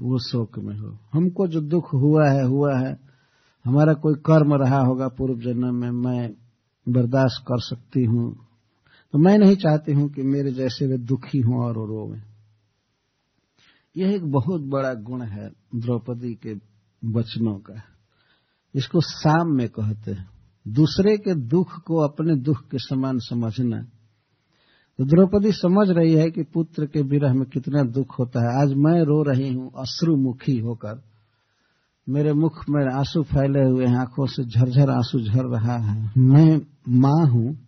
वो शोक में हो। हमको जो दुख हुआ है हुआ है। हमारा कोई कर्म रहा होगा पूर्व जन्म में, मैं बर्दाश्त कर सकती हूँ। तो मैं नहीं चाहती हूँ कि मेरे जैसे वे दुखी हों और रोवें यह एक बहुत बड़ा गुण है द्रौपदी के वचनों का। इसको साम में कहते हैं। दूसरे के दुख को अपने दुख के समान समझना। तो द्रौपदी समझ रही है कि पुत्र के विरह में कितना दुख होता है। आज मैं रो रही हूँ, अश्रुमुखी होकर। मेरे मुख में आँसू फैले हुए हैं, आँखों से झरझर आँसू झर रहा है। मैं माँ हूँ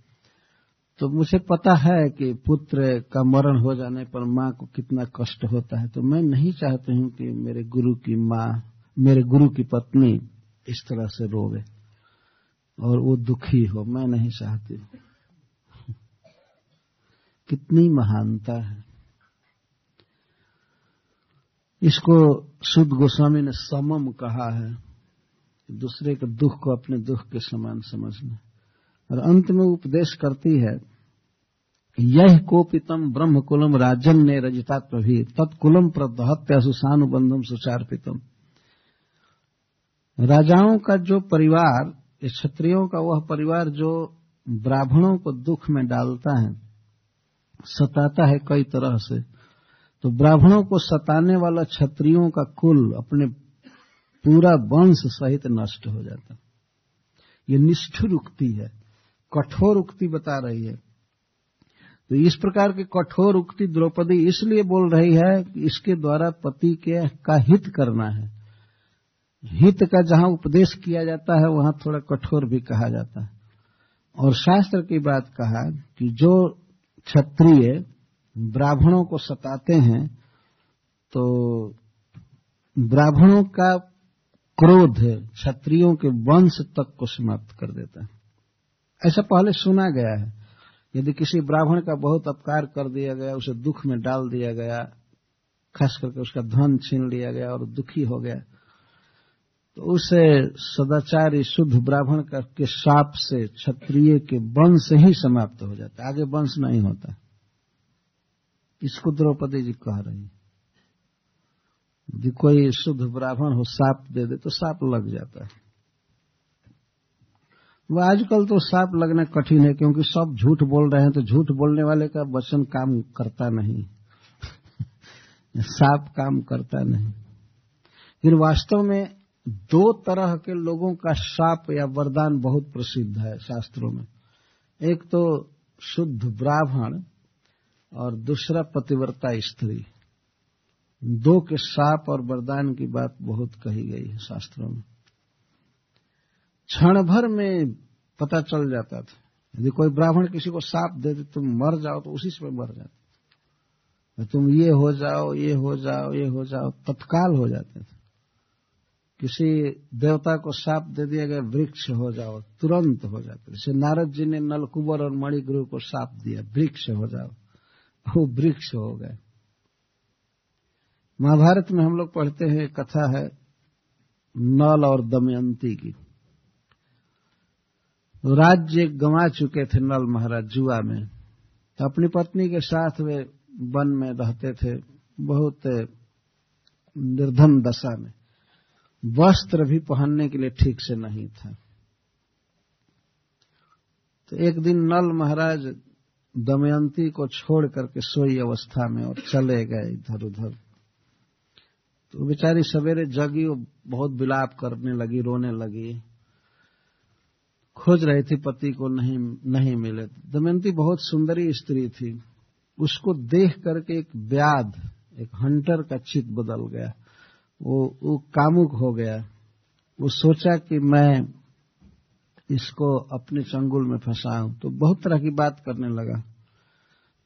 तो मुझे पता है कि पुत्र का मरण हो जाने पर माँ को कितना कष्ट होता है। तो मैं नहीं चाहती हूँ कि मेरे गुरु की माँ, मेरे गुरु की पत्नी इस तरह से रोवे और वो दुखी हो। मैं नहीं चाहती। कितनी महानता है। इसको शुद्ध गोस्वामी ने समम कहा है। दूसरे के दुख को अपने दुख के समान समझना। और अंत में उपदेश करती है, यह कोपितम ब्रह्म कुलम राजन ने रजिता प्रभी, तत्कुलम प्रदहत्य सुसानुबंधम सुचारपितम। राजाओं का जो परिवार क्षत्रियों का वह परिवार जो ब्राह्मणों को दुख में डालता है सताता है कई तरह से। तो ब्राह्मणों को सताने वाला क्षत्रियों का कुल अपने पूरा वंश सहित नष्ट हो जाता। ये निष्ठुर उक्ति है, कठोर उक्ति बता रही है। तो इस प्रकार की कठोर उक्ति द्रौपदी इसलिए बोल रही है कि इसके द्वारा पति के का हित करना है। हित का जहाँ उपदेश किया जाता है, वहाँ थोड़ा कठोर भी कहा जाता है। और शास्त्र की बात कहा कि जो क्षत्रिय ब्राह्मणों को सताते हैं तो ब्राह्मणों का क्रोध क्षत्रियों के वंश तक को समाप्त कर देता है। ऐसा पहले सुना गया है। यदि किसी ब्राह्मण का बहुत अपकार कर दिया गया, उसे दुख में डाल दिया गया खास करके उसका धन छीन लिया गया और दुखी हो गया तो उसे सदाचारी शुद्ध ब्राह्मण का साप से, क्षत्रिय के वंश ही समाप्त हो जाता आगे वंश नहीं होता। इसको द्रौपदी जी कह रही यदि कोई शुद्ध ब्राह्मण हो, साप दे दे तो साप लग जाता है। वो आजकल तो साप लगना कठिन है, क्योंकि सब झूठ बोल रहे हैं तो झूठ बोलने वाले का वचन काम करता नहीं। साप काम करता नहीं। फिर वास्तव में दो तरह के लोगों का शाप या वरदान बहुत प्रसिद्ध है शास्त्रों में। एक तो शुद्ध ब्राह्मण और दूसरा पतिव्रता स्त्री। दो के साप और वरदान की बात बहुत कही गई है शास्त्रों में। क्षण भर में पता चल जाता था। यदि कोई ब्राह्मण किसी को साप दे दे, तुम मर जाओ तो उसी से मर जाते। तुम ये हो जाओ, ये हो जाओ, ये हो जाओ, तत्काल हो जाते थे। किसी देवता को साप दे दिया गया, वृक्ष हो जाओ, तुरंत हो जाते जैसे नारद जी ने नलकुबर और मणिगुरु को साप दिया, वृक्ष हो जाओ। वो वृक्ष हो गए। महाभारत में हम लोग पढ़ते हैं कथा है, नल और दमयंती की। राज्य गंवा चुके थे नल महाराज जुआ में। तो अपनी पत्नी के साथ वे वन में रहते थे, बहुत निर्धन दशा में। वस्त्र भी पहनने के लिए ठीक से नहीं था। तो एक दिन नल महाराज दमयंती को छोड़ करके सोई अवस्था में और चले गए इधर उधर। तो बेचारी सवेरे जगी और बहुत विलाप करने लगी, रोने लगी। खोज रही थी पति को नहीं नहीं मिले। दमयंती बहुत सुंदरी स्त्री थी। उसको देख करके एक व्याध एक हंटर का चित बदल गया। वो वो कामुक हो गया। वो सोचा कि मैं इसको अपने चंगुल में फंसाऊं तो बहुत तरह की बात करने लगा।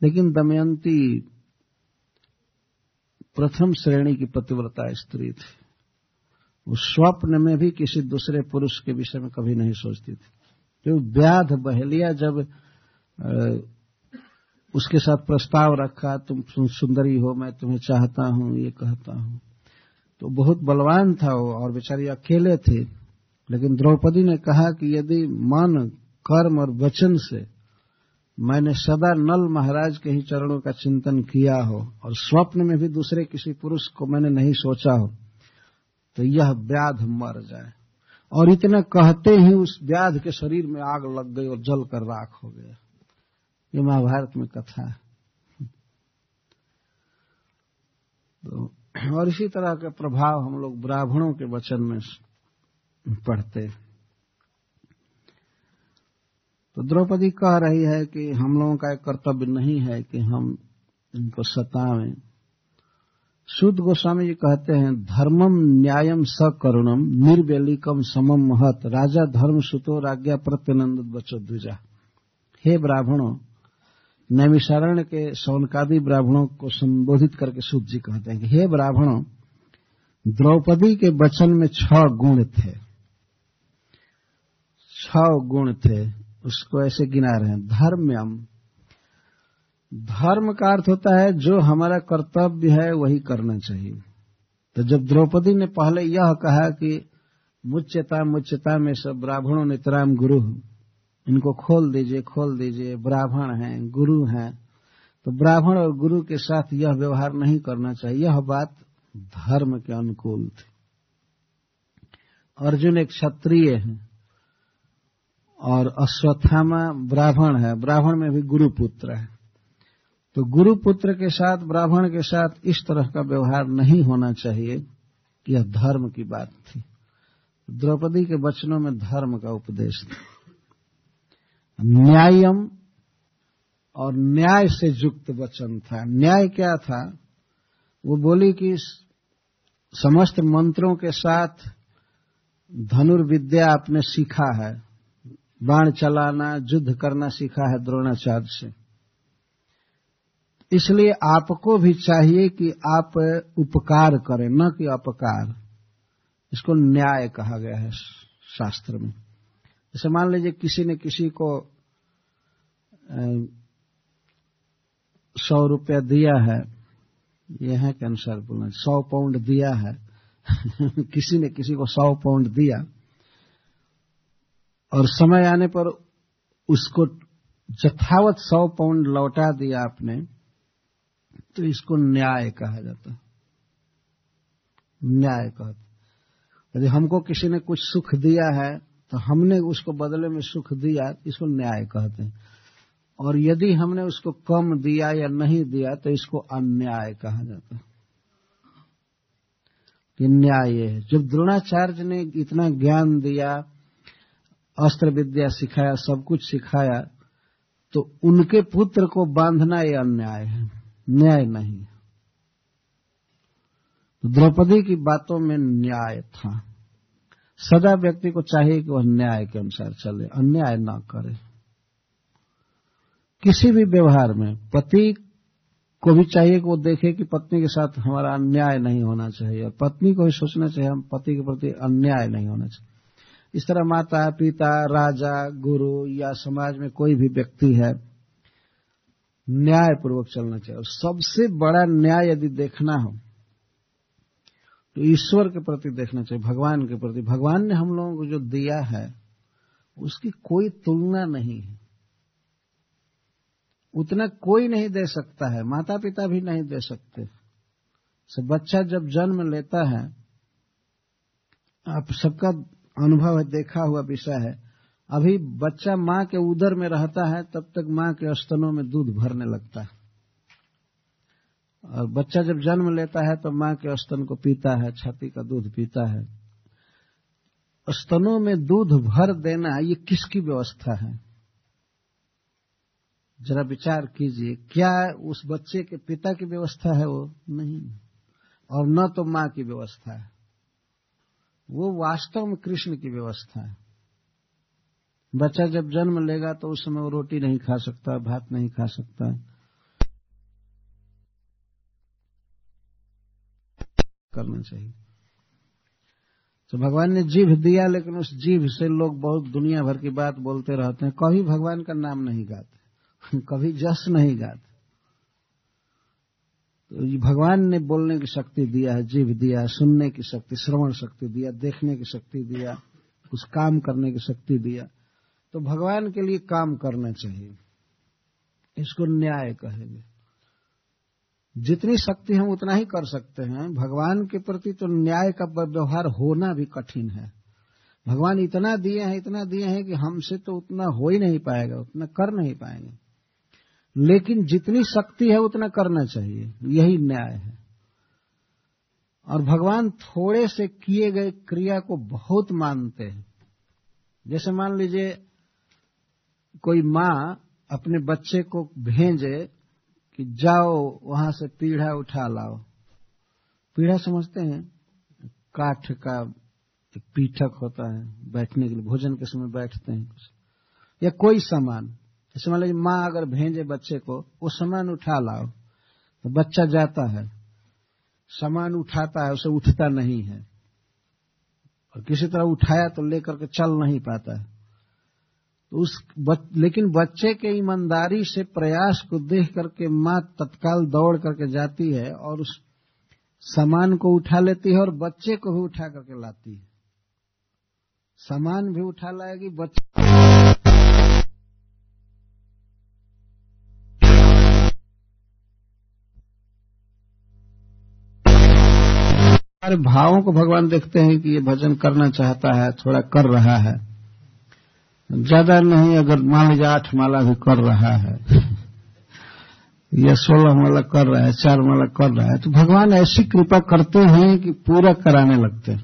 लेकिन दमयंती प्रथम श्रेणी की पतिव्रता स्त्री थी। वो स्वप्न में भी किसी दूसरे पुरुष के विषय में कभी नहीं सोचती थी। तो व्याध बहेलिया जब उसके साथ प्रस्ताव रखा, तुम सुंदरी हो, मैं तुम्हें चाहता हूँ, ये कहता हूँ। तो बहुत बलवान था वो और बेचारी अकेले थे। लेकिन द्रौपदी ने कहा कि यदि मन, कर्म और वचन से मैंने सदा नल महाराज के ही चरणों का चिंतन किया हो और स्वप्न में भी दूसरे किसी पुरुष को मैंने नहीं सोचा हो तो यह व्याध मर जाए। और इतना कहते ही उस व्याध के शरीर में आग लग गई और जल कर राख हो गया। ये महाभारत में कथा है। तो और इसी तरह के प्रभाव हम लोग ब्राह्मणों के वचन में पढ़ते तो द्रौपदी कह रही है कि हम लोगों का एक कर्तव्य नहीं है कि हम इनको सतावें। शुद्ध गोस्वामी जी कहते हैं धर्मम न्यायम सकरुणम निर्वेलिकम समम महत। राजा धर्म सुतो राज्ञा प्रत्यनंद बचो द्विजा। हे ब्राह्मणों नैमिषारण्य के सौनकादि ब्राह्मणों को संबोधित करके शुद्ध जी कहते हैं कि, हे ब्राह्मणों, द्रौपदी के वचन में छह गुण थे। छह गुण थे, उसको ऐसे गिना रहे हैं। धर्म्यम। धर्म का अर्थ होता है, जो हमारा कर्तव्य है, वही करना चाहिए। तो जब द्रौपदी ने पहले यह कहा कि, मुच्यता मुच्यता में सब ब्राह्मणों नितराम गुरु इनको खोल दीजिए खोल दीजिए, ब्राह्मण हैं, गुरु हैं। तो ब्राह्मण और गुरु के साथ यह व्यवहार नहीं करना चाहिए। यह बात धर्म के अनुकूल थी। अर्जुन एक क्षत्रिय है और अश्वत्थामा ब्राह्मण है। ब्राह्मण में भी गुरुपुत्र है। तो गुरुपुत्र के साथ, ब्राह्मण के साथ इस तरह का व्यवहार नहीं होना चाहिए यह धर्म की बात थी। द्रौपदी के वचनों में धर्म का उपदेश था। न्यायम और न्याय से युक्त वचन था। न्याय क्या था? वो बोली कि समस्त मंत्रों के साथ धनुर्विद्या आपने सीखा है। बाण चलाना, युद्ध करना सीखा है द्रोणाचार्य से। इसलिए आपको भी चाहिए कि आप उपकार करें, न कि अपकार। इसको न्याय कहा गया है शास्त्र में। जैसे मान लीजिए किसी ने किसी को सौ रुपया दिया है यह के अनुसार बोलना सौ पाउंड दिया है, किसी ने किसी को सौ पाउंड दिया, और समय आने पर उसको जथावत सौ पाउंड लौटा दिया आपने तो इसको न्याय कहा जाता न्याय कहते यदि हमको किसी ने कुछ सुख दिया है तो हमने उसको बदले में सुख दिया, इसको न्याय कहते हैं। और यदि हमने उसको कम दिया या नहीं दिया तो इसको अन्याय कहा जाता है। न्याय है। जब द्रोणाचार्य ने इतना ज्ञान दिया, अस्त्र विद्या सिखाया, सब कुछ सिखाया तो उनके पुत्र को बांधना यह अन्याय है, न्याय नहीं तो द्रौपदी की बातों में न्याय था। सदा व्यक्ति को चाहिए कि वह न्याय के अनुसार चले, अन्याय न करे। किसी भी व्यवहार में पति को भी चाहिए कि वो देखे कि पत्नी के साथ हमारा अन्याय नहीं होना चाहिए पत्नी को भी सोचना चाहिए हम पति के प्रति अन्याय नहीं होना चाहिए। इस तरह माता, पिता, राजा, गुरु या समाज में कोई भी व्यक्ति है न्याय पूर्वक चलना चाहिए। और सबसे बड़ा न्याय यदि देखना हो तो ईश्वर के प्रति देखना चाहिए, भगवान के प्रति। भगवान ने हम लोगों को जो दिया है, उसकी कोई तुलना नहीं है। उतना कोई नहीं दे सकता है माता पिता भी नहीं दे सकते। से बच्चा जब जन्म लेता है, आप सबका अनुभव है, देखा हुआ विषय है। अभी बच्चा माँ के उदर में रहता है, तब तक माँ के स्तनों में दूध भरने लगता है। और बच्चा जब जन्म लेता है तो माँ के स्तन को पीता है, छाती का दूध पीता है। स्तनों में दूध भर देना ये किसकी व्यवस्था है? जरा विचार कीजिए, क्या उस बच्चे के पिता की व्यवस्था है वो? नहीं। और न तो माँ की व्यवस्था है। वो वास्तव में कृष्ण की व्यवस्था है। बच्चा जब जन्म लेगा तो उस समय वो रोटी नहीं खा सकता, भात नहीं खा सकता। करना चाहिए। तो भगवान ने जीभ दिया, लेकिन उस जीभ से लोग बहुत दुनिया भर की बात बोलते रहते हैं। कभी भगवान का नाम नहीं गाते, कभी जस नहीं गाते। तो भगवान ने बोलने की शक्ति दिया है जीव दिया सुनने की शक्ति, श्रवण शक्ति दिया, देखने की शक्ति दिया, कुछ काम करने की शक्ति दिया। तो भगवान के लिए काम करना चाहिए। इसको न्याय कहेंगे। जितनी शक्ति हम उतना ही कर सकते हैं। भगवान के प्रति तो न्याय का व्यवहार होना भी कठिन है। भगवान इतना दिए हैं, इतना दिए हैं कि हमसे तो उतना हो ही नहीं पाएगा, उतना कर नहीं पाएँगे। लेकिन जितनी शक्ति है, उतना करना चाहिए। यही न्याय है। और भगवान थोड़े से किए गए क्रिया को बहुत मानते हैं। जैसे मान लीजिए, कोई माँ अपने बच्चे को भेजे कि जाओ, वहाँ से पीढ़ा उठा लाओ। पीढ़ा समझते हैं, काठ का एक पीठक होता है, बैठने के लिए, भोजन के समय बैठते हैं। कुछ या कोई सामान, जैसे मान लीजिए माँ अगर भेजे बच्चे को, वो सामान उठा लाओ तो बच्चा जाता है। सामान उठाता है, उसे उठता नहीं है। और किसी तरह उठाया तो लेकर के चल नहीं पाता है। उस बच, लेकिन बच्चे के ईमानदारी से प्रयास को देख करके माँ तत्काल दौड़ करके जाती है और उस सामान को उठा लेती है और बच्चे को भी उठा करके लाती है। सामान भी उठा लाएगी बच्चे हमारे भावों को भगवान देखते हैं कि ये भजन करना चाहता है थोड़ा कर रहा है। ज़्यादा नहीं अगर मान लीजिए आठ माला भी कर रहा है या सोलह माला कर रहा है चार माला कर रहा है तो भगवान ऐसी कृपा करते हैं कि पूरा कराने लगते हैं।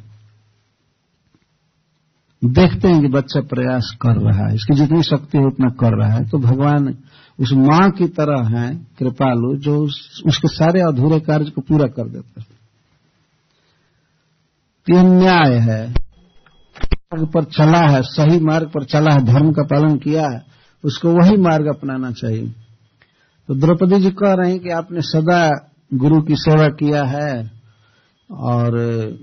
देखते हैं कि बच्चा प्रयास कर रहा है इसकी जितनी शक्ति है उतना कर रहा है तो भगवान उस माँ की तरह है कृपालु जो उस, उसके सारे अधूरे कार्य को पूरा कर देता है। यह न्याय है। मार्ग पर चला है, सही मार्ग पर चला है, धर्म का पालन किया है, उसको वही मार्ग अपनाना चाहिए। तो द्रौपदी जी कह रहे हैं कि आपने सदा गुरु की सेवा किया है और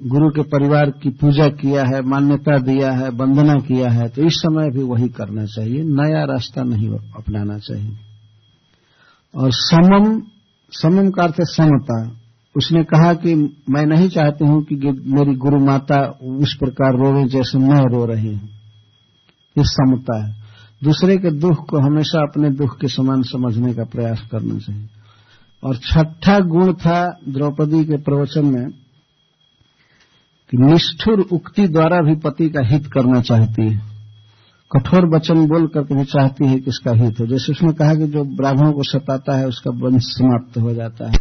गुरु के परिवार की पूजा किया है, मान्यता दिया है, वंदना किया है तो इस समय भी वही करना चाहिए, नया रास्ता नहीं अपनाना चाहिए। और समम समम का अर्थ है समता। उसने कहा कि मैं नहीं चाहती हूँ कि मेरी गुरु माता उस प्रकार रोवे जैसे मैं रो रही हूँ। ये समता है। दूसरे के दुख को हमेशा अपने दुख के समान समझने का प्रयास करना चाहिए। और छठा गुण था द्रौपदी के प्रवचन में कि निष्ठुर उक्ति द्वारा भी पति का हित करना चाहती है। कठोर वचन बोल करके भी चाहती है कि इसका हित हो। जैसे उसने कहा कि जो ब्राह्मणों को सताता है, उसका वंश समाप्त हो जाता है।